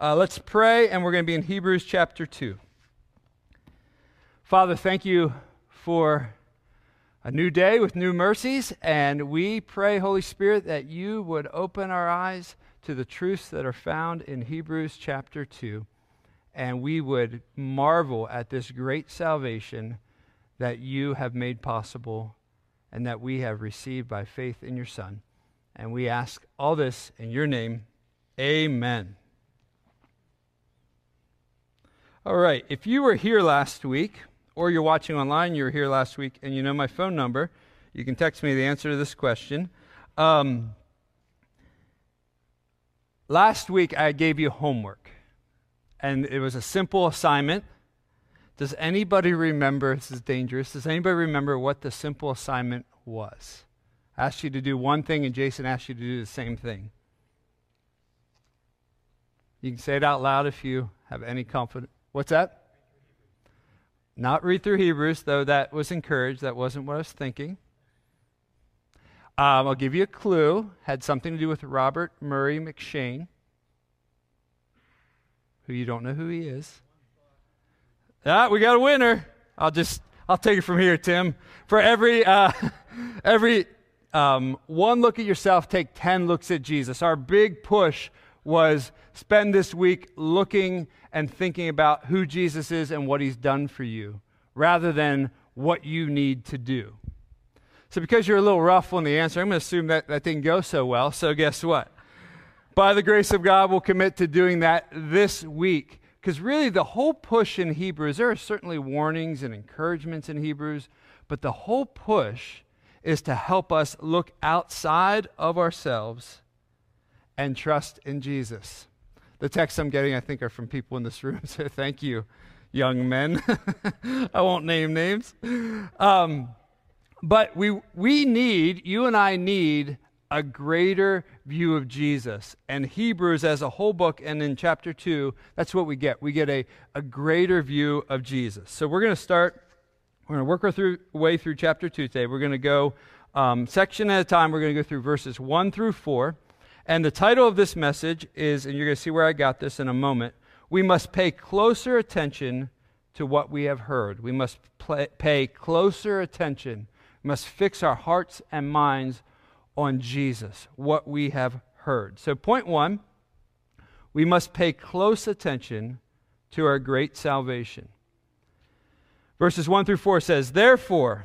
Uh, let's pray, and we're going to be in Hebrews chapter 2. Father, thank you for a new day with new mercies, and we pray, Holy Spirit, that you would open our eyes to the truths that are found in Hebrews chapter 2, and we would marvel at this great salvation that you have made possible and that we have received by faith in your Son. And we ask all this in your name. Amen. All right, if you were here last week, or you're watching online, you were here last week, and you know my phone number, you can text me the answer to this question. Um, last week, I gave you homework, and it was a simple assignment. Does anybody remember? This is dangerous. Does anybody remember what the simple assignment was? I asked you to do one thing, and Jason asked you to do the same thing. You can say it out loud if you have any confidence. What's that? Not read through Hebrews, though that was encouraged. That wasn't what I was thinking. Um, I'll give you a clue. Had something to do with Robert Murray M'Cheyne, who you don't know who he is. Ah, we got a winner. I'll just I'll take it from here, Tim. For every uh, every um, one look at yourself, take ten looks at Jesus. Our big push was spend this week looking and thinking about who Jesus is and what he's done for you rather than what you need to do. So, because you're a little rough on the answer, I'm going to assume that that didn't go so well. So, guess what? By the grace of God, we'll commit to doing that this week. Because really, the whole push in Hebrews, there are certainly warnings and encouragements in Hebrews, but the whole push is to help us look outside of ourselves and trust in Jesus. The texts I'm getting, I think, are from people in this room, so thank you, young men. I won't name names. Um, but we, we need, you and I need, a greater view of Jesus. And Hebrews, as a whole book, and in chapter 2, that's what we get. We get a, a greater view of Jesus. So we're going to start, we're going to work our through, way through chapter 2 today. We're going to go um, section at a time. We're going to go through verses 1 through 4. And the title of this message is, and you're going to see where I got this in a moment, we must pay closer attention to what we have heard. We must play, pay closer attention. We must fix our hearts and minds on Jesus, what we have heard. So, point one, we must pay close attention to our great salvation. Verses 1 through 4 says, Therefore,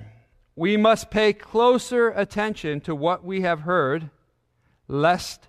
we must pay closer attention to what we have heard, lest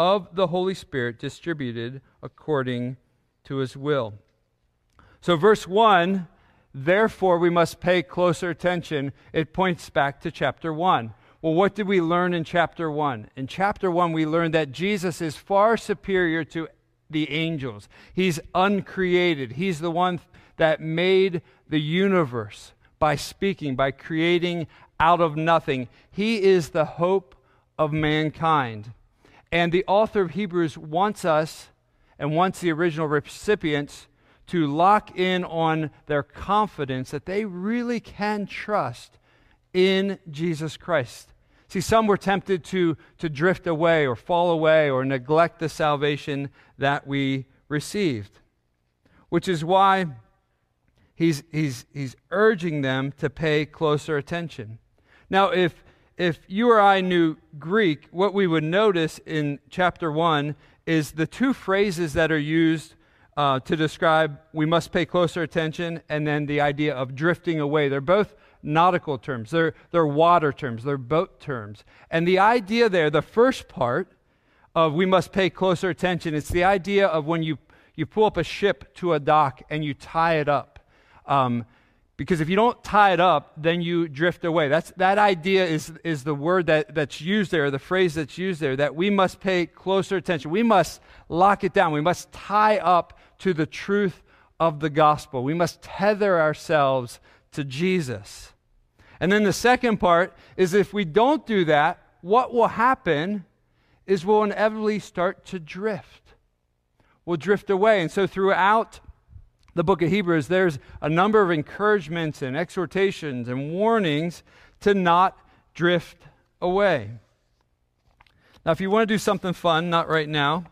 of the Holy Spirit distributed according to his will. So, verse 1, therefore we must pay closer attention. It points back to chapter 1. Well, what did we learn in chapter 1? In chapter 1, we learned that Jesus is far superior to the angels. He's uncreated, He's the one that made the universe by speaking, by creating out of nothing. He is the hope of mankind. And the author of Hebrews wants us and wants the original recipients to lock in on their confidence that they really can trust in Jesus Christ. See, some were tempted to, to drift away or fall away or neglect the salvation that we received, which is why he's, he's, he's urging them to pay closer attention. Now, if if you or I knew Greek, what we would notice in chapter 1 is the two phrases that are used uh, to describe we must pay closer attention and then the idea of drifting away. They're both nautical terms, they're, they're water terms, they're boat terms. And the idea there, the first part of we must pay closer attention, it's the idea of when you, you pull up a ship to a dock and you tie it up. Um, because if you don't tie it up, then you drift away. That's, that idea is, is the word that, that's used there, the phrase that's used there, that we must pay closer attention. We must lock it down. We must tie up to the truth of the gospel. We must tether ourselves to Jesus. And then the second part is if we don't do that, what will happen is we'll inevitably start to drift. We'll drift away. And so throughout the book of Hebrews, there's a number of encouragements and exhortations and warnings to not drift away. Now, if you want to do something fun, not right now,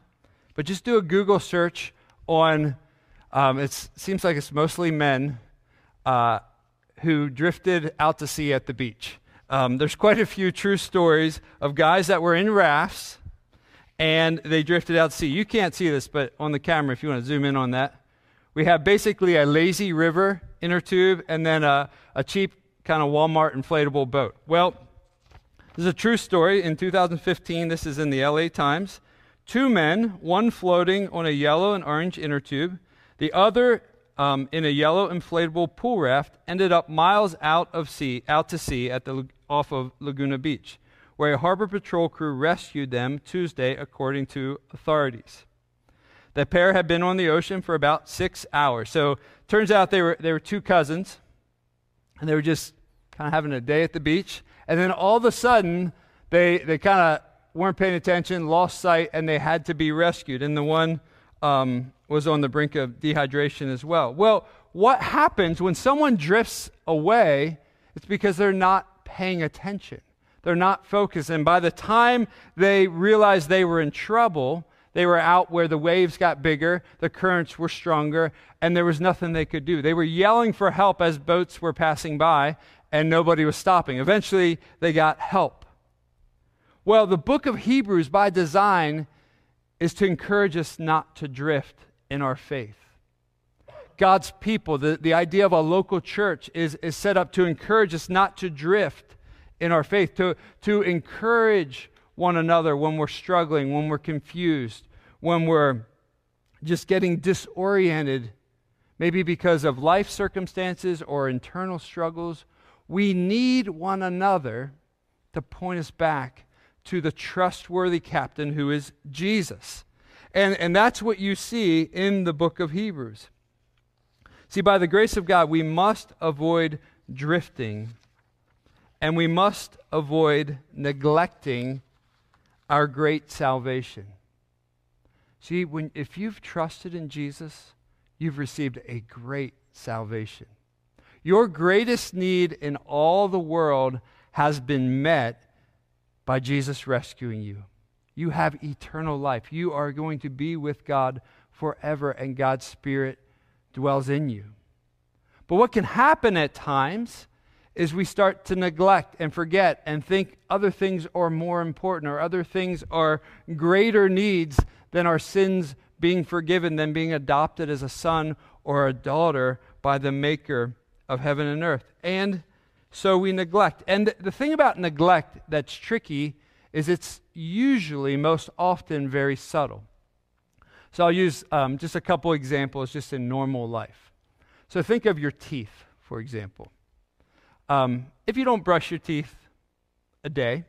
but just do a Google search on, um, it seems like it's mostly men uh, who drifted out to sea at the beach. Um, there's quite a few true stories of guys that were in rafts and they drifted out to sea. You can't see this, but on the camera, if you want to zoom in on that, we have basically a lazy river inner tube and then a, a cheap kind of Walmart inflatable boat. Well, this is a true story. In 2015, this is in the LA Times. Two men, one floating on a yellow and orange inner tube, the other um, in a yellow inflatable pool raft, ended up miles out of sea, out to sea at the off of Laguna Beach, where a harbor patrol crew rescued them Tuesday, according to authorities. The pair had been on the ocean for about six hours. So turns out they were they were two cousins, and they were just kind of having a day at the beach. And then all of a sudden, they, they kind of weren't paying attention, lost sight, and they had to be rescued. And the one um, was on the brink of dehydration as well. Well, what happens when someone drifts away? It's because they're not paying attention. They're not focused. And by the time they realized they were in trouble, they were out where the waves got bigger, the currents were stronger, and there was nothing they could do. They were yelling for help as boats were passing by, and nobody was stopping. Eventually, they got help. Well, the book of Hebrews, by design, is to encourage us not to drift in our faith. God's people, the, the idea of a local church is, is set up to encourage us not to drift in our faith, to, to encourage one another when we're struggling, when we're confused, when we're just getting disoriented, maybe because of life circumstances or internal struggles we need one another to point us back to the trustworthy captain who is Jesus. And, and that's what you see in the book of Hebrews. See, by the grace of God, we must avoid drifting and we must avoid neglecting our great salvation. See, when, if you've trusted in Jesus, you've received a great salvation. Your greatest need in all the world has been met by Jesus rescuing you. You have eternal life. You are going to be with God forever, and God's Spirit dwells in you. But what can happen at times is we start to neglect and forget and think other things are more important or other things are greater needs than our sins being forgiven, than being adopted as a son or a daughter by the Maker of heaven and earth. And so we neglect. And the thing about neglect that's tricky is it's usually, most often, very subtle. So I'll use um, just a couple examples just in normal life. So think of your teeth, for example. Um, if you don't brush your teeth a day,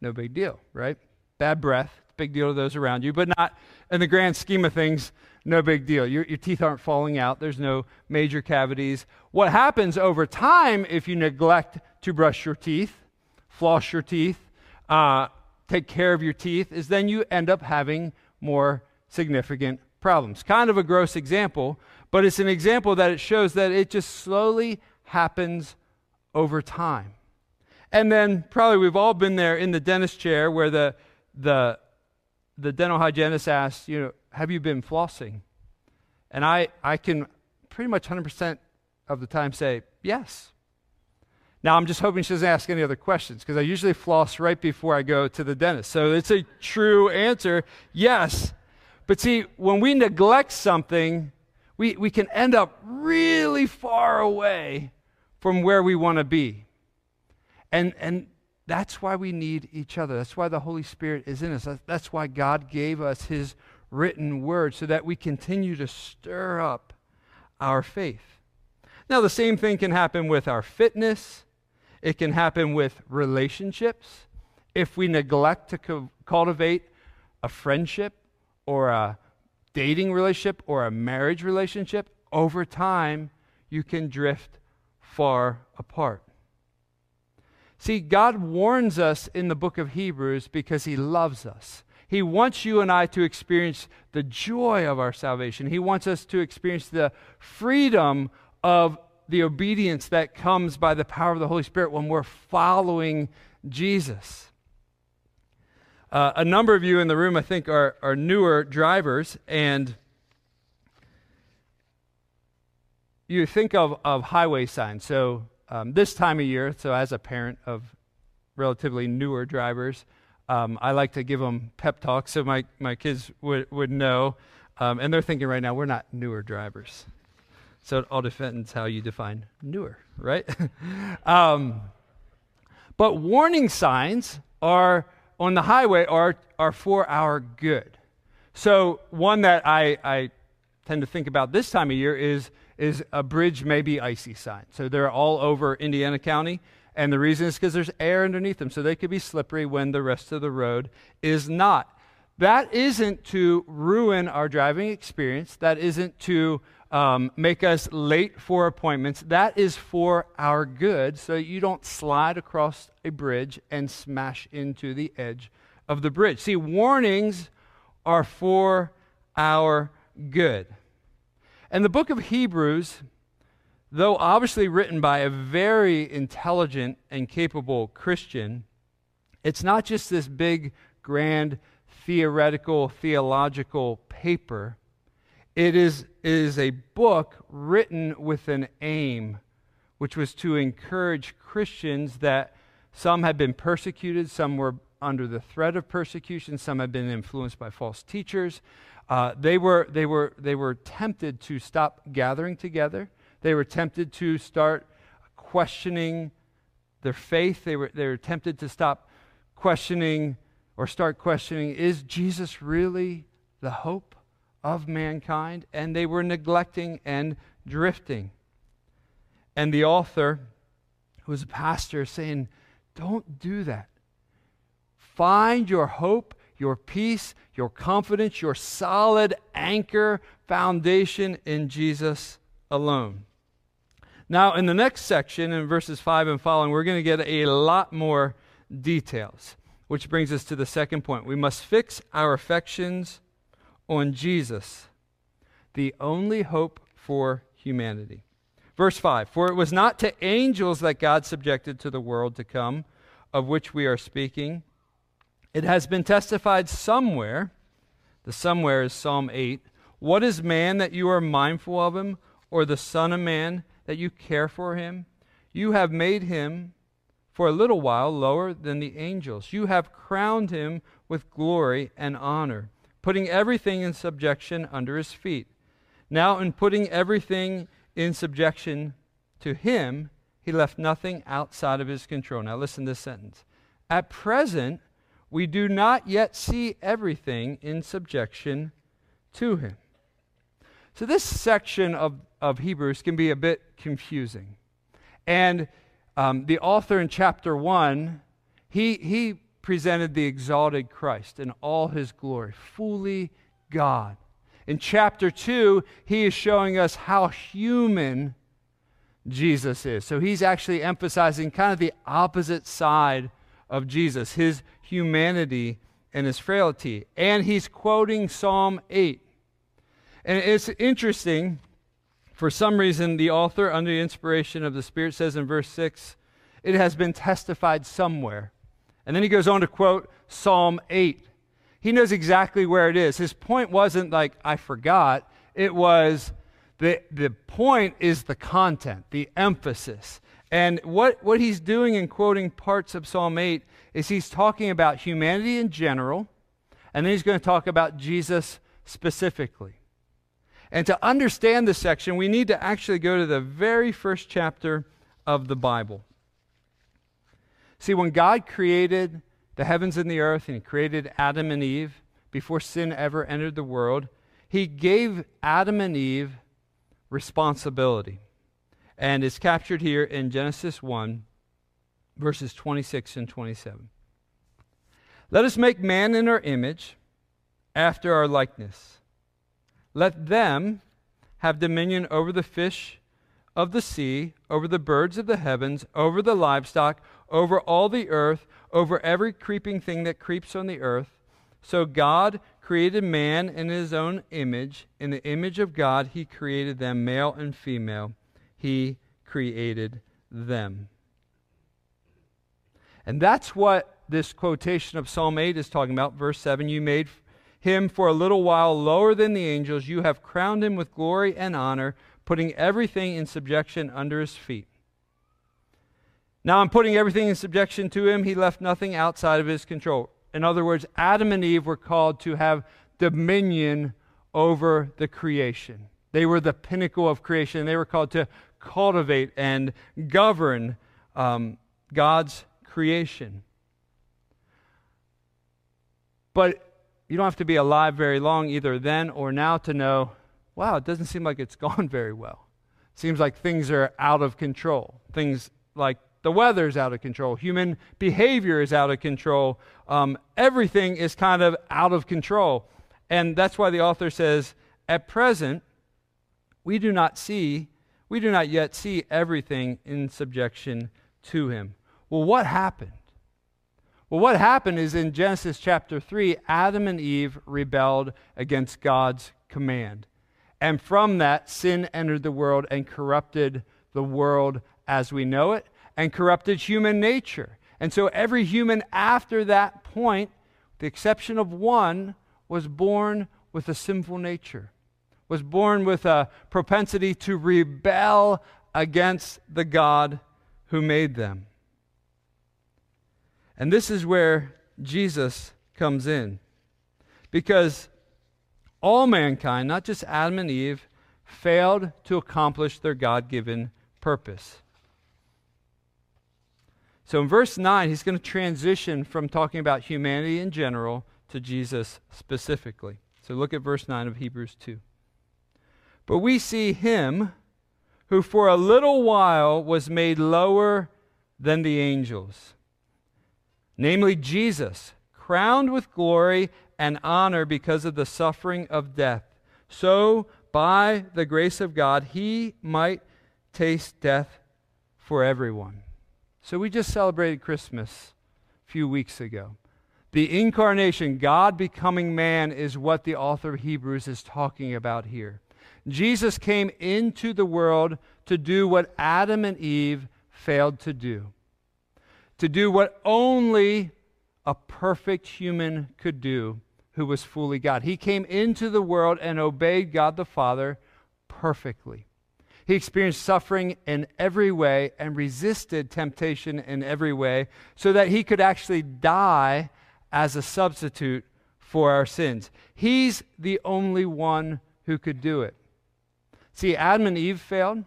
no big deal, right? Bad breath, big deal to those around you, but not in the grand scheme of things no big deal. Your, your teeth aren't falling out, there's no major cavities. What happens over time if you neglect to brush your teeth, floss your teeth, uh, take care of your teeth, is then you end up having more significant problems. Kind of a gross example, but it's an example that it shows that it just slowly happens over time. And then probably we've all been there in the dentist chair where the, the, the dental hygienist asks, you know, have you been flossing? And I, I can pretty much 100% of the time say, yes. Now, I'm just hoping she doesn't ask any other questions because I usually floss right before I go to the dentist. So it's a true answer, yes. But see, when we neglect something, we, we can end up really far away from where we want to be. And, and that's why we need each other. That's why the Holy Spirit is in us. That's why God gave us His written word so that we continue to stir up our faith. Now, the same thing can happen with our fitness, it can happen with relationships. If we neglect to co- cultivate a friendship or a dating relationship or a marriage relationship, over time, you can drift far apart. See, God warns us in the book of Hebrews because He loves us. He wants you and I to experience the joy of our salvation. He wants us to experience the freedom of the obedience that comes by the power of the Holy Spirit when we're following Jesus. Uh, a number of you in the room, I think, are, are newer drivers, and you think of, of highway signs. So, um, this time of year, so as a parent of relatively newer drivers, um, I like to give them pep talks so my, my kids would, would know. Um, and they're thinking right now, we're not newer drivers. So it all depends how you define newer, right? um, but warning signs are on the highway are, are for our good. So one that I, I tend to think about this time of year is, is a bridge may be icy sign. So they're all over Indiana County. And the reason is because there's air underneath them, so they could be slippery when the rest of the road is not. That isn't to ruin our driving experience. That isn't to um, make us late for appointments. That is for our good, so you don't slide across a bridge and smash into the edge of the bridge. See, warnings are for our good. And the book of Hebrews though obviously written by a very intelligent and capable Christian, it's not just this big, grand, theoretical, theological paper. It is, it is a book written with an aim, which was to encourage Christians that some had been persecuted, some were under the threat of persecution, some had been influenced by false teachers. Uh, they, were, they, were, they were tempted to stop gathering together they were tempted to start questioning their faith. They were, they were tempted to stop questioning or start questioning is Jesus really the hope of mankind? And they were neglecting and drifting. And the author, who was a pastor, saying, Don't do that. Find your hope, your peace, your confidence, your solid anchor foundation in Jesus alone. Now, in the next section, in verses 5 and following, we're going to get a lot more details, which brings us to the second point. We must fix our affections on Jesus, the only hope for humanity. Verse 5 For it was not to angels that God subjected to the world to come, of which we are speaking. It has been testified somewhere, the somewhere is Psalm 8. What is man that you are mindful of him, or the Son of Man that you care for him? You have made him for a little while lower than the angels. You have crowned him with glory and honor, putting everything in subjection under his feet. Now, in putting everything in subjection to him, he left nothing outside of his control. Now, listen to this sentence. At present, we do not yet see everything in subjection to him. So, this section of of Hebrews can be a bit confusing. And um, the author in chapter 1, he, he presented the exalted Christ in all his glory, fully God. In chapter 2, he is showing us how human Jesus is. So he's actually emphasizing kind of the opposite side of Jesus, his humanity and his frailty. And he's quoting Psalm 8. And it's interesting for some reason, the author, under the inspiration of the Spirit, says in verse 6, it has been testified somewhere. And then he goes on to quote Psalm 8. He knows exactly where it is. His point wasn't like, I forgot. It was, the, the point is the content, the emphasis. And what, what he's doing in quoting parts of Psalm 8 is he's talking about humanity in general, and then he's going to talk about Jesus specifically. And to understand this section, we need to actually go to the very first chapter of the Bible. See, when God created the heavens and the earth and he created Adam and Eve before sin ever entered the world, he gave Adam and Eve responsibility. And is captured here in Genesis 1, verses 26 and 27. Let us make man in our image, after our likeness let them have dominion over the fish of the sea, over the birds of the heavens, over the livestock, over all the earth, over every creeping thing that creeps on the earth. So God created man in his own image. In the image of God, he created them, male and female. He created them. And that's what this quotation of Psalm 8 is talking about. Verse 7 You made him for a little while lower than the angels, you have crowned him with glory and honor, putting everything in subjection under his feet. Now, in putting everything in subjection to him, he left nothing outside of his control. In other words, Adam and Eve were called to have dominion over the creation. They were the pinnacle of creation. They were called to cultivate and govern um, God's creation. But you don't have to be alive very long either then or now to know wow, it doesn't seem like it's gone very well. It seems like things are out of control. Things like the weather's out of control, human behavior is out of control, um, everything is kind of out of control. And that's why the author says, at present, we do not see, we do not yet see everything in subjection to him. Well, what happened? Well, what happened is in Genesis chapter 3, Adam and Eve rebelled against God's command. And from that, sin entered the world and corrupted the world as we know it and corrupted human nature. And so every human after that point, with the exception of one, was born with a sinful nature, was born with a propensity to rebel against the God who made them. And this is where Jesus comes in. Because all mankind, not just Adam and Eve, failed to accomplish their God given purpose. So in verse 9, he's going to transition from talking about humanity in general to Jesus specifically. So look at verse 9 of Hebrews 2. But we see him who for a little while was made lower than the angels namely Jesus, crowned with glory and honor because of the suffering of death. So, by the grace of God, he might taste death for everyone. So, we just celebrated Christmas a few weeks ago. The incarnation, God becoming man, is what the author of Hebrews is talking about here. Jesus came into the world to do what Adam and Eve failed to do to do what only a perfect human could do who was fully God. He came into the world and obeyed God the Father perfectly. He experienced suffering in every way and resisted temptation in every way so that he could actually die as a substitute for our sins. He's the only one who could do it. See, Adam and Eve failed.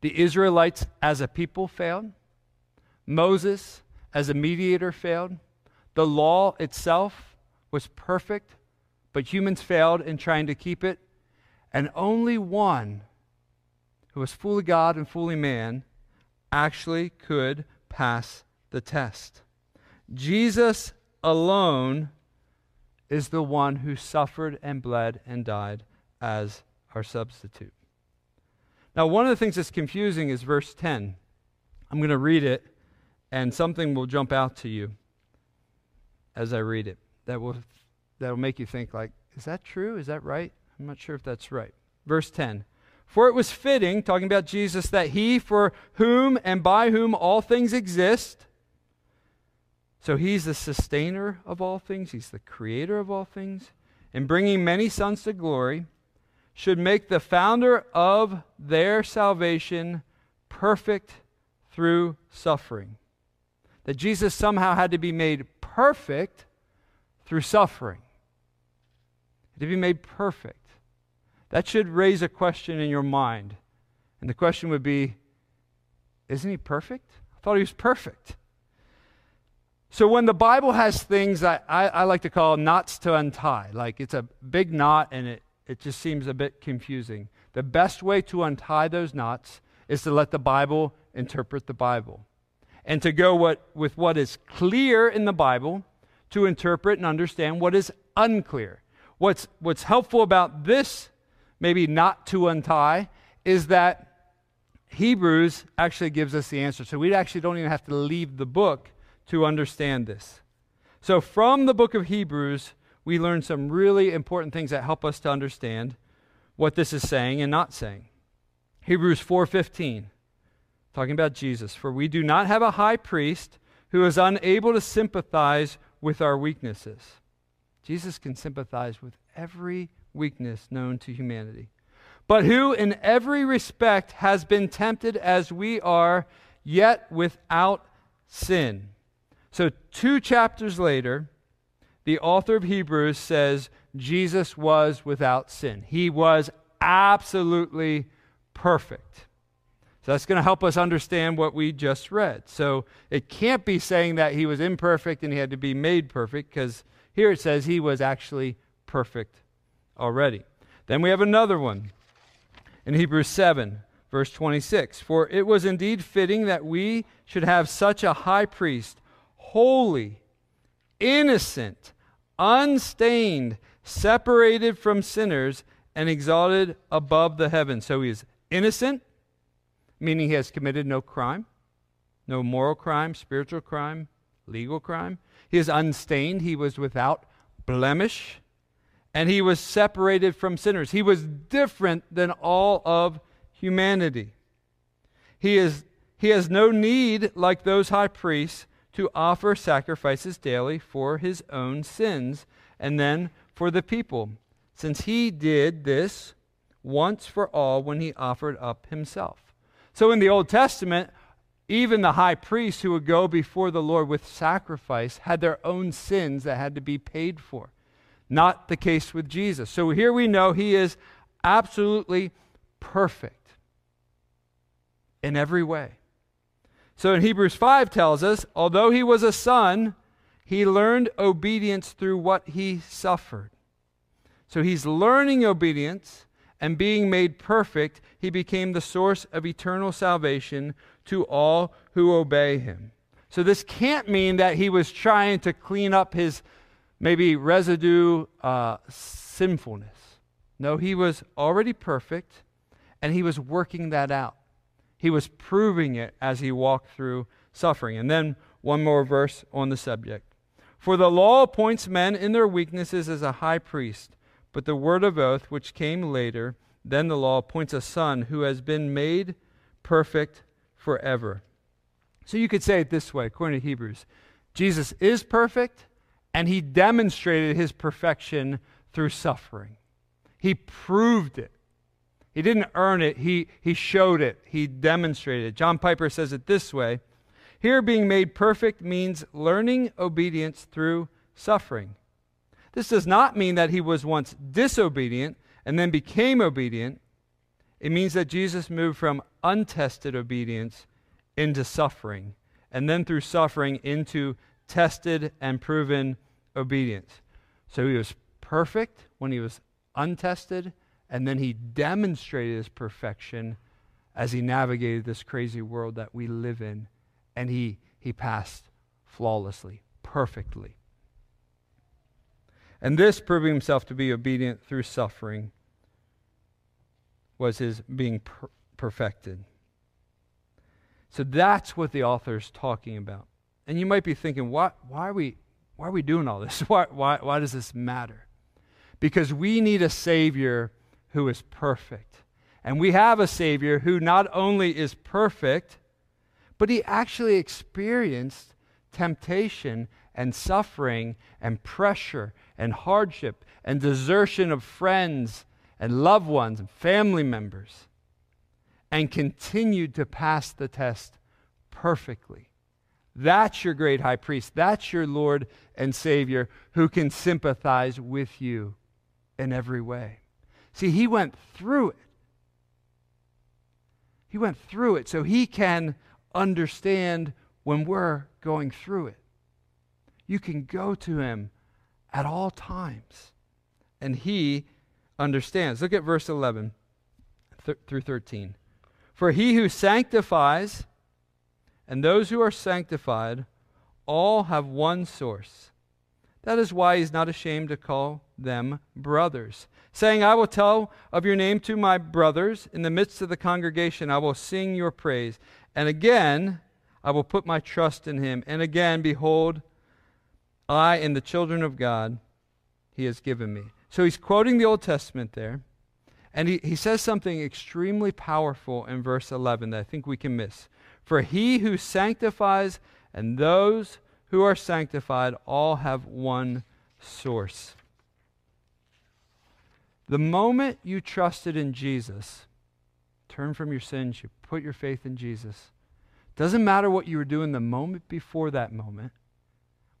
The Israelites as a people failed. Moses, as a mediator, failed. The law itself was perfect, but humans failed in trying to keep it. And only one who was fully God and fully man actually could pass the test. Jesus alone is the one who suffered and bled and died as our substitute. Now, one of the things that's confusing is verse 10. I'm going to read it and something will jump out to you as I read it that will that will make you think like is that true is that right I'm not sure if that's right verse 10 for it was fitting talking about Jesus that he for whom and by whom all things exist so he's the sustainer of all things he's the creator of all things and bringing many sons to glory should make the founder of their salvation perfect through suffering that Jesus somehow had to be made perfect through suffering. To be made perfect. That should raise a question in your mind. And the question would be Isn't he perfect? I thought he was perfect. So when the Bible has things that I, I like to call knots to untie, like it's a big knot and it, it just seems a bit confusing, the best way to untie those knots is to let the Bible interpret the Bible and to go what, with what is clear in the Bible to interpret and understand what is unclear. What's, what's helpful about this maybe knot to untie, is that Hebrews actually gives us the answer. So we actually don't even have to leave the book to understand this. So from the book of Hebrews, we learn some really important things that help us to understand what this is saying and not saying. Hebrews 4:15 talking about Jesus, for we do not have a high priest who is unable to sympathize with our weaknesses. Jesus can sympathize with every weakness known to humanity but who in every respect has been tempted as we are, yet without sin. So, two chapters later, the author of Hebrews says Jesus was without sin. He was absolutely perfect. So that's going to help us understand what we just read. So it can't be saying that he was imperfect and he had to be made perfect, because here it says he was actually perfect already. Then we have another one in Hebrews 7, verse 26. For it was indeed fitting that we should have such a high priest, holy, innocent, unstained, separated from sinners, and exalted above the heavens. So he is innocent, meaning he has committed no crime, no moral crime, spiritual crime, legal crime. He is unstained, he was without blemish and he was separated from sinners. He was different than all of humanity. He, is, he has no need, like those high priests, to offer sacrifices daily for his own sins and then for the people, since he did this once for all when he offered up himself. So in the Old Testament, even the high priests who would go before the Lord with sacrifice had their own sins that had to be paid for. Not the case with Jesus. So here we know he is absolutely perfect in every way. So in Hebrews 5 tells us, although he was a son, he learned obedience through what he suffered. So he's learning obedience and being made perfect, he became the source of eternal salvation to all who obey him. So this can't mean that he was trying to clean up his maybe residue uh, sinfulness. No, he was already perfect and he was working that out. He was proving it as he walked through suffering. And then one more verse on the subject. For the law appoints men in their weaknesses as a high priest, but the word of oath, which came later, then the law appoints a son who has been made perfect forever. So you could say it this way, according to Hebrews Jesus is perfect, and he demonstrated his perfection through suffering. He proved it. He didn't earn it, he, he showed it, he demonstrated it. John Piper says it this way Here, being made perfect means learning obedience through suffering. This does not mean that he was once disobedient and then became obedient. It means that Jesus moved from untested obedience into suffering, and then through suffering into tested and proven obedience. So he was perfect when he was untested, and then he demonstrated his perfection as he navigated this crazy world that we live in, and he, he passed flawlessly, perfectly. And this, proving himself to be obedient through suffering, was his being per- perfected. So that's what the author is talking about. And you might be thinking, why, why, are, we, why are we doing all this? Why, why, why does this matter? Because we need a Savior who is perfect. And we have a Savior who not only is perfect, but he actually experienced temptation and suffering and pressure and hardship and desertion of friends and loved ones and family members and continued to pass the test perfectly. That's your great high priest. That's your Lord and Savior who can sympathize with you in every way. See, he went through it. He went through it so he can understand when we're going through it. You can go to him at all times, and he understands. Look at verse 11 th- through 13. For he who sanctifies and those who are sanctified all have one source. That is why he's not ashamed to call them brothers, saying, I will tell of your name to my brothers. In the midst of the congregation, I will sing your praise. And again, I will put my trust in him. And again, behold, I and the children of God he has given me. So he's quoting the Old Testament there. And he, he says something extremely powerful in verse 11 that I think we can miss. For he who sanctifies and those who are sanctified all have one source. The moment you trusted in Jesus, turn from your sins, you put your faith in Jesus. Doesn't matter what you were doing the moment before that moment.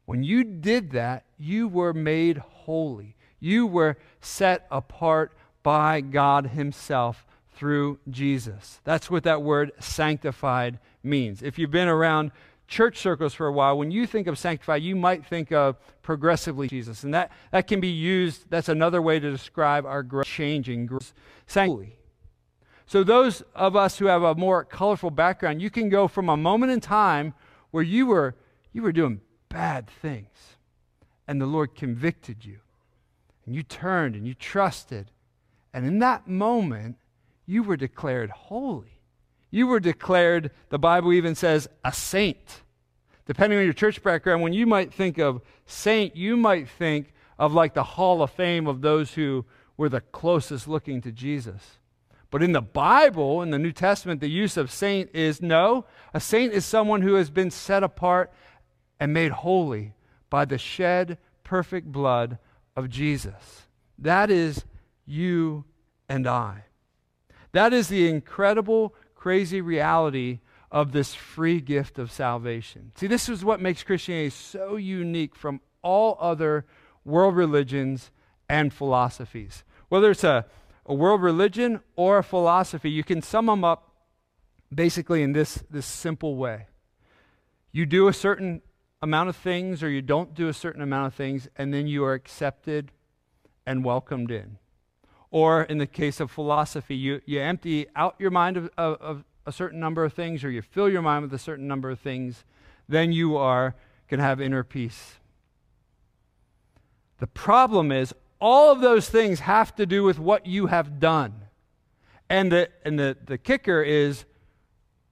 When you did that, you were made holy. You were set apart by God Himself through Jesus. That's what that word sanctified means. If you've been around church circles for a while, when you think of sanctified, you might think of progressively Jesus. And that, that can be used, that's another way to describe our growth, changing, sanctity. So, those of us who have a more colorful background, you can go from a moment in time where you were, you were doing bad things and the Lord convicted you. And you turned and you trusted. And in that moment, you were declared holy. You were declared, the Bible even says, a saint. Depending on your church background, when you might think of saint, you might think of like the hall of fame of those who were the closest looking to Jesus. But in the Bible, in the New Testament, the use of saint is no, a saint is someone who has been set apart and made holy by the shed perfect blood of Jesus. That is you and I. That is the incredible, crazy reality of this free gift of salvation. See, this is what makes Christianity so unique from all other world religions and philosophies. Whether it's a, a world religion or a philosophy, you can sum them up basically in this, this simple way. You do a certain amount of things or you don't do a certain amount of things, and then you are accepted and welcomed in. Or in the case of philosophy, you, you empty out your mind of, of, of a certain number of things or you fill your mind with a certain number of things, then you are to have inner peace. The problem is, all of those things have to do with what you have done. And the, and the, the kicker is,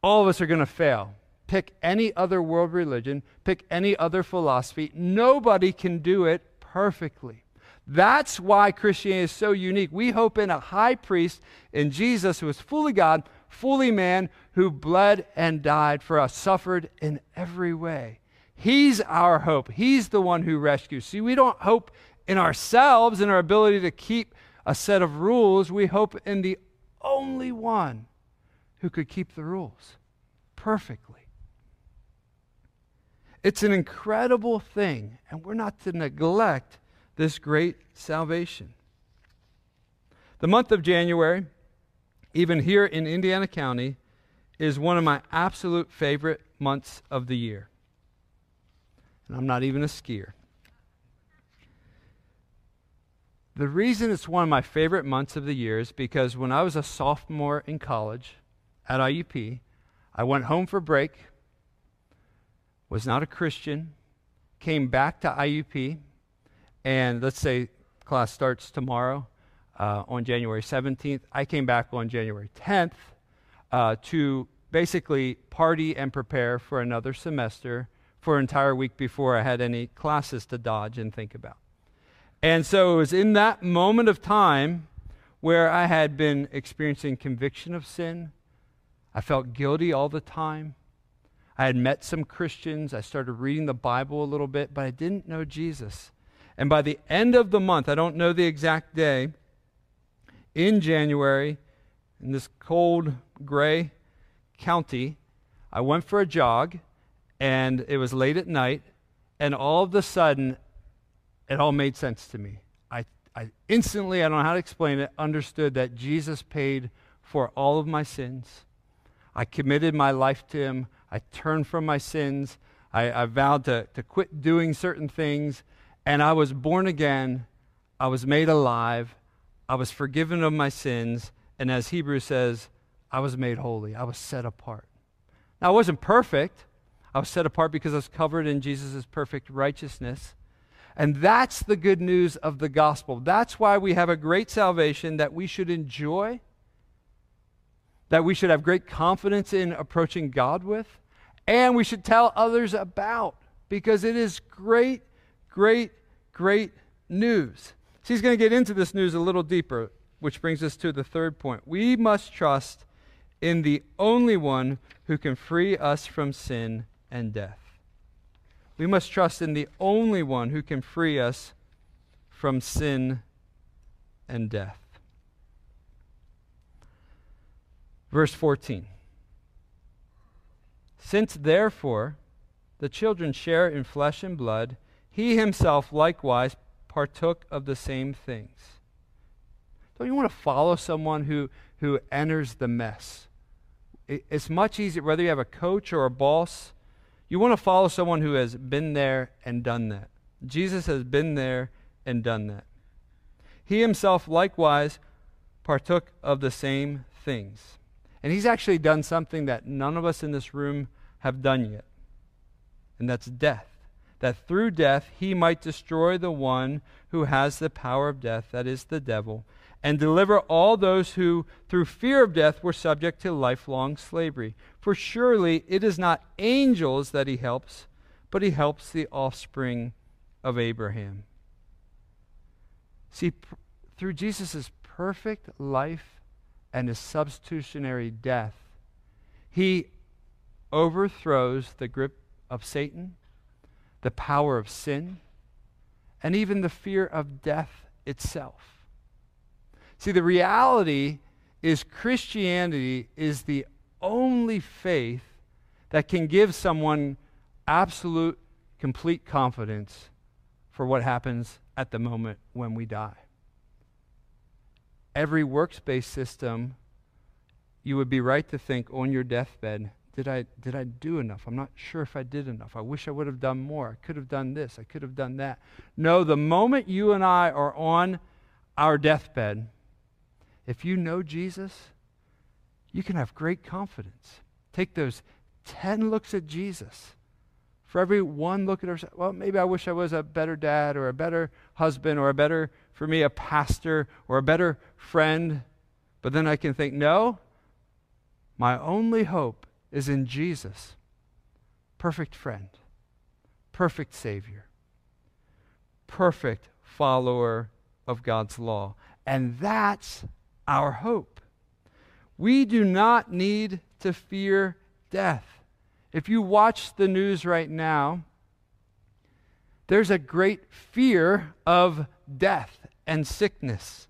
all of us are going to fail pick any other world religion, pick any other philosophy. Nobody can do it perfectly. That's why Christianity is so unique. We hope in a high priest in Jesus who is fully God, fully man, who bled and died for us, suffered in every way. He's our hope. He's the one who rescues. See, we don't hope in ourselves and our ability to keep a set of rules. We hope in the only one who could keep the rules perfectly. It's an incredible thing, and we're not to neglect this great salvation. The month of January, even here in Indiana County, is one of my absolute favorite months of the year. And I'm not even a skier. The reason it's one of my favorite months of the year is because when I was a sophomore in college at IUP, I went home for break was not a Christian, came back to IUP, and let's say class starts tomorrow uh, on January 17th. I came back on January 10th uh, to basically party and prepare for another semester for an entire week before I had any classes to dodge and think about. And so it was in that moment of time where I had been experiencing conviction of sin. I felt guilty all the time. I had met some Christians. I started reading the Bible a little bit, but I didn't know Jesus. And by the end of the month, I don't know the exact day, in January, in this cold, gray county, I went for a jog, and it was late at night, and all of a sudden, it all made sense to me. I, I instantly, I don't know how to explain it, understood that Jesus paid for all of my sins. I committed my life to him. I turned from my sins. I, I vowed to, to quit doing certain things. And I was born again. I was made alive. I was forgiven of my sins. And as Hebrews says, I was made holy. I was set apart. Now, I wasn't perfect. I was set apart because I was covered in Jesus' perfect righteousness. And that's the good news of the gospel. That's why we have a great salvation that we should enjoy, that we should have great confidence in approaching God with, and we should tell others about because it is great, great, great news. So he's going to get into this news a little deeper, which brings us to the third point. We must trust in the only one who can free us from sin and death. We must trust in the only one who can free us from sin and death. Verse 14. Since therefore the children share in flesh and blood, he himself likewise partook of the same things. Don't you want to follow someone who, who enters the mess? it's much easier, whether you have a coach or a boss, you want to follow someone who has been there and done that. Jesus has been there and done that. He himself likewise partook of the same things. And he's actually done something that none of us in this room have done yet, and that's death. That through death he might destroy the one who has the power of death, that is the devil, and deliver all those who, through fear of death, were subject to lifelong slavery. For surely it is not angels that he helps, but he helps the offspring of Abraham. See, pr- through Jesus' perfect life and his substitutionary death, he overthrows the grip of Satan, the power of sin, and even the fear of death itself. See, the reality is Christianity is the only faith that can give someone absolute, complete confidence for what happens at the moment when we die. Every works based system, you would be right to think on your deathbed, did I, did I do enough? I'm not sure if I did enough. I wish I would have done more. I could have done this. I could have done that. No, the moment you and I are on our deathbed, if you know Jesus, you can have great confidence. Take those 10 looks at Jesus. For every one look at ourselves, well, maybe I wish I was a better dad or a better husband or a better, for me, a pastor or a better friend. But then I can think, no, my only hope is in Jesus, perfect friend, perfect Savior, perfect follower of God's law. And that's our hope. We do not need to fear death. If you watch the news right now, there's a great fear of death and sickness.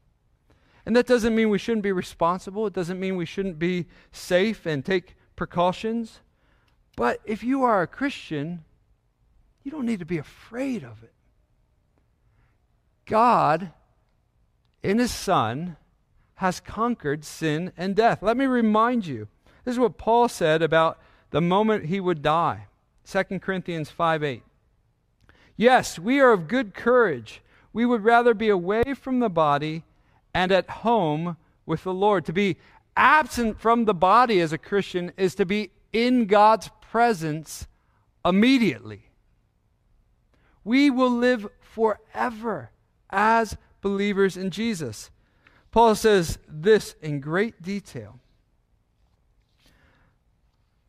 And that doesn't mean we shouldn't be responsible. It doesn't mean we shouldn't be safe and take precautions. But if you are a Christian, you don't need to be afraid of it. God, in His Son, has conquered sin and death. Let me remind you this is what Paul said about the moment he would die. 2 Corinthians 5 8. Yes, we are of good courage. We would rather be away from the body and at home with the Lord. To be absent from the body as a Christian is to be in God's presence immediately. We will live forever as believers in Jesus. Paul says this in great detail.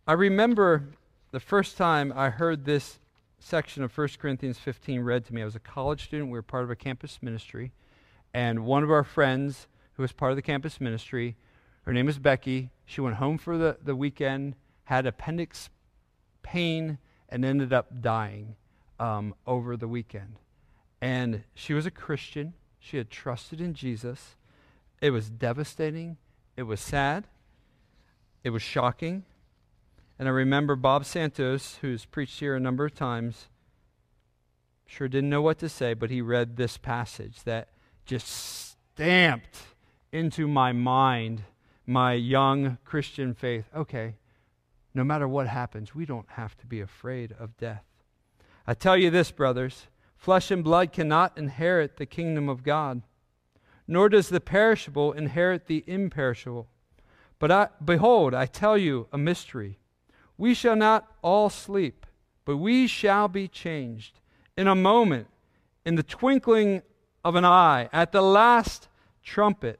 I remember the first time I heard this section of 1 Corinthians 15 read to me. I was a college student. We were part of a campus ministry. And one of our friends who was part of the campus ministry, her name is Becky. She went home for the, the weekend, had appendix pain, and ended up dying um, over the weekend. And she was a Christian. She had trusted in Jesus. It was devastating. It was sad. It was shocking. And I remember Bob Santos, who's preached here a number of times, sure didn't know what to say, but he read this passage that just stamped into my mind my young Christian faith. Okay, no matter what happens, we don't have to be afraid of death. I tell you this, brothers flesh and blood cannot inherit the kingdom of God nor does the perishable inherit the imperishable. But I, behold, I tell you a mystery. We shall not all sleep, but we shall be changed in a moment, in the twinkling of an eye, at the last trumpet.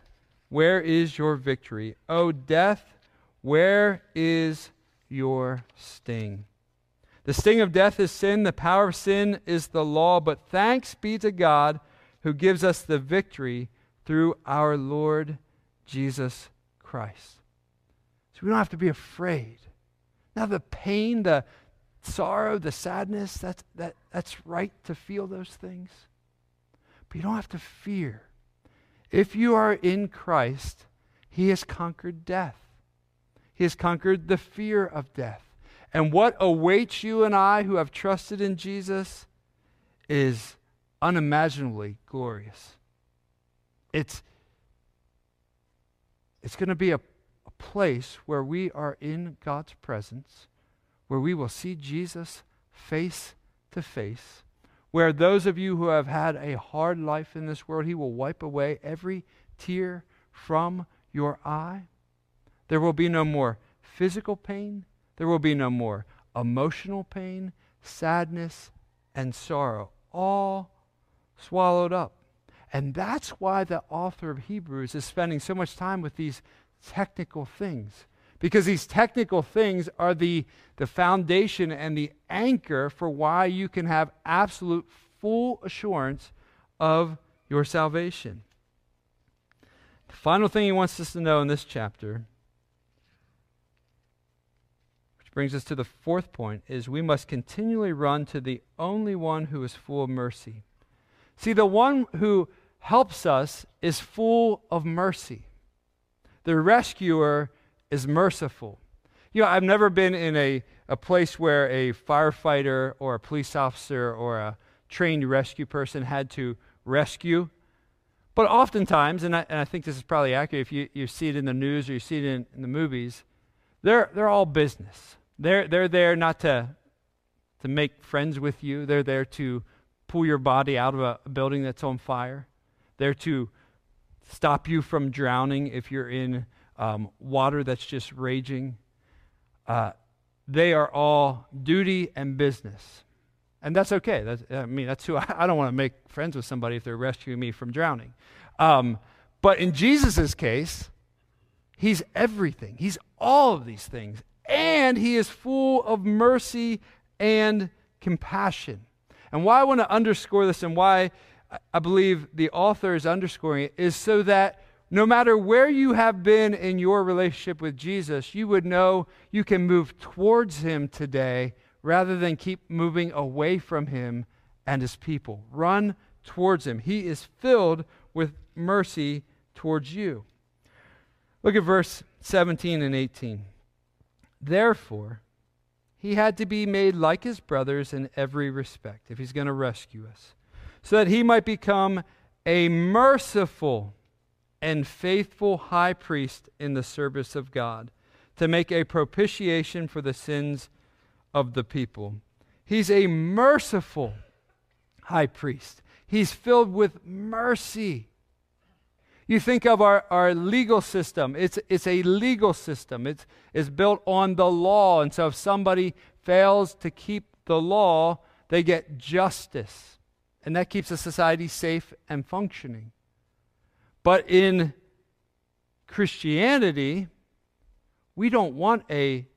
where is your victory? O death, where is your sting? The sting of death is sin, the power of sin is the law, but thanks be to God who gives us the victory through our Lord Jesus Christ. So we don't have to be afraid. Now, the pain, the sorrow, the sadness, that's, that, that's right to feel those things. But you don't have to fear. If you are in Christ, He has conquered death, He has conquered the fear of death. And what awaits you and I who have trusted in Jesus is unimaginably glorious. It's, it's going to be a, a place where we are in God's presence, where we will see Jesus face to face, where those of you who have had a hard life in this world, He will wipe away every tear from your eye. There will be no more physical pain. There will be no more emotional pain, sadness, and sorrow, all swallowed up. And that's why the author of Hebrews is spending so much time with these technical things. Because these technical things are the, the foundation and the anchor for why you can have absolute full assurance of your salvation. The final thing he wants us to know in this chapter, which brings us to the fourth point, is we must continually run to the only one who is full of mercy. See, the one who helps us is full of mercy. The rescuer is merciful. You know, I've never been in a, a place where a firefighter or a police officer or a trained rescue person had to rescue. But oftentimes, and I, and I think this is probably accurate if you, you see it in the news or you see it in, in the movies, they're, they're all business. They're, they're there not to, to make friends with you, they're there to pull your body out of a, a building that's on fire, they're to stop you from drowning if you're in um, water that's just raging. Uh, they are all duty and business. And that's okay. That's, I mean, that's who I, I don't want to make friends with somebody if they're rescuing me from drowning. Um, but in Jesus' case, he's everything. He's all of these things. And he is full of mercy and compassion. And why I want to underscore this and why I believe the author is underscoring it is so that no matter where you have been in your relationship with Jesus, you would know you can move towards him today rather than keep moving away from him and his people. Run towards him. He is filled with mercy towards you. Look at verse 17 and 18. Therefore, he had to be made like his brothers in every respect if he's going to rescue us, so that he might become a merciful and faithful high priest in the service of God to make a propitiation for the sins of the people. He's a merciful high priest, he's filled with mercy. You think of our, our legal system. It's, it's a legal system. It's, it's built on the law. And so if somebody fails to keep the law, they get justice. And that keeps a society safe and functioning. But in Christianity, we don't want a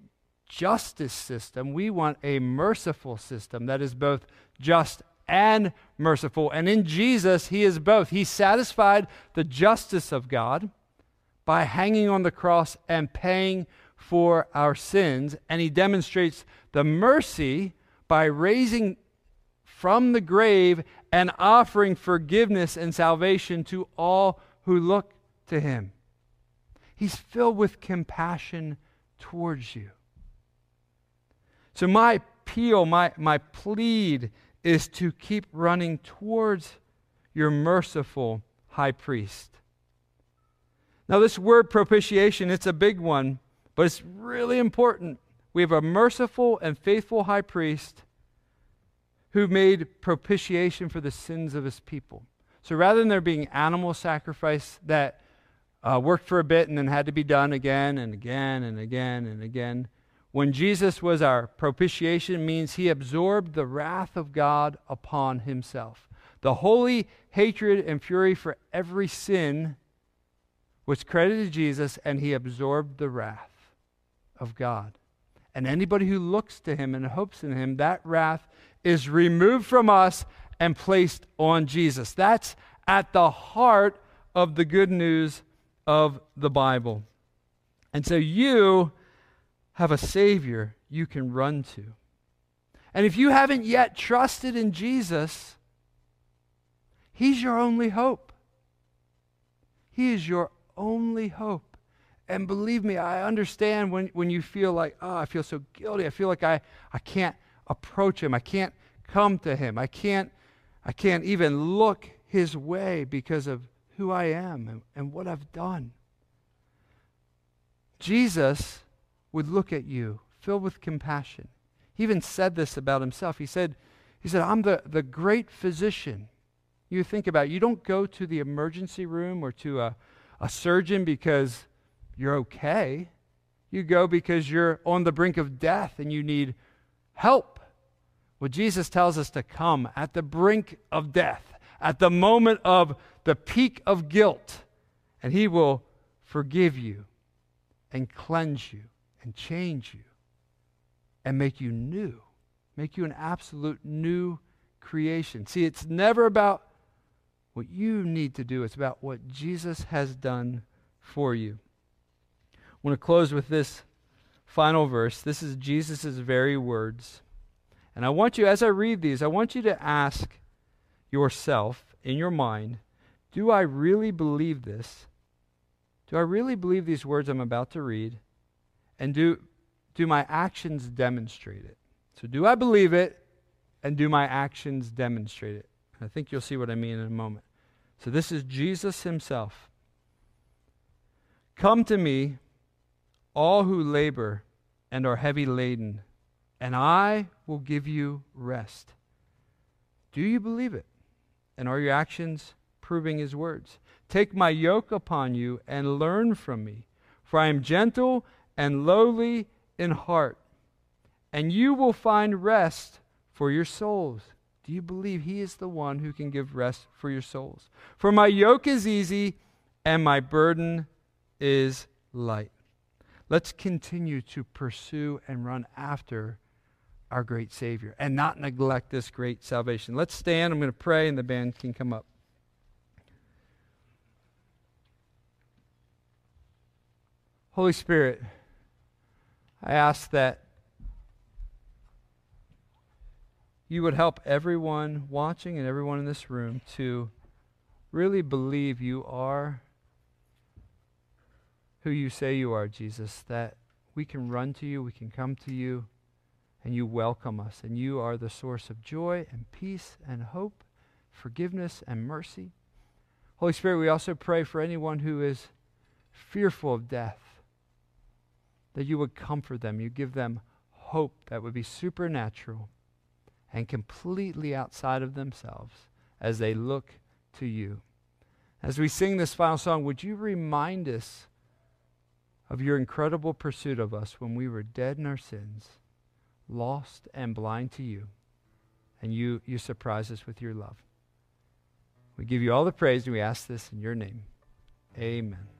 justice system. We want a merciful system that is both just and merciful. And in Jesus, He is both. He satisfied the justice of God by hanging on the cross and paying for our sins. And He demonstrates the mercy by raising from the grave and offering forgiveness and salvation to all who look to him. He's filled with compassion towards you. So, my appeal, my, my plead is to keep running towards your merciful high priest. Now, this word propitiation, it's a big one, but it's really important. We have a merciful and faithful high priest who made propitiation for the sins of his people. So rather than there being animal sacrifice that uh, worked for a bit and then had to be done again and again and again and again, when Jesus was our propitiation means he absorbed the wrath of God upon himself. The holy hatred and fury for every sin was credited to Jesus, and he absorbed the wrath of God. And anybody who looks to him and hopes in him, that wrath is removed from us and placed on Jesus. That's at the heart of the good news of the Bible. And so you have a Savior you can run to. And if you haven't yet trusted in Jesus, He's your only hope. He is your only hope. And believe me, I understand when, when you feel like, oh, I feel so guilty. I feel like I, I can't approach him. I can't come to him. I can't, I can't even look his way because of who I am and, and what I've done. Jesus would look at you filled with compassion. He even said this about himself. He said, he said, I'm the, the great physician. You think about it, you don't go to the emergency room or to a, a surgeon because you're okay. You go because you're on the brink of death and you need help. Well, Jesus tells us to come at the brink of death, at the moment of the peak of guilt, and He will forgive you and cleanse you and change you and make you new, make you an absolute new creation. See, it's never about what you need to do, it's about what Jesus has done for you. I want to close with this final verse. This is Jesus' very words. And I want you, as I read these, I want you to ask yourself in your mind do I really believe this? Do I really believe these words I'm about to read? And do, do my actions demonstrate it? So, do I believe it? And do my actions demonstrate it? I think you'll see what I mean in a moment. So, this is Jesus himself. Come to me, all who labor and are heavy laden, and I will give you rest. Do you believe it? And are your actions proving his words? Take my yoke upon you and learn from me, for I am gentle and lowly in heart, and you will find rest for your souls. Do you believe He is the one who can give rest for your souls? For my yoke is easy and my burden is light. Let's continue to pursue and run after our great Savior and not neglect this great salvation. Let's stand. I'm going to pray, and the band can come up. Holy Spirit, I ask that you would help everyone watching and everyone in this room to really believe you are who you say you are, Jesus, that we can run to you, we can come to you, and you welcome us, and you are the source of joy and peace and hope, forgiveness and mercy. Holy Spirit, we also pray for anyone who is fearful of death that you would comfort them. You give them hope that would be supernatural and completely outside of themselves as they look to you. As we sing this final song, would you remind us of your incredible pursuit of us when we were dead in our sins, lost and blind to you, and you, you surprise us with your love? We give you all the praise and we ask this in your name. Amen.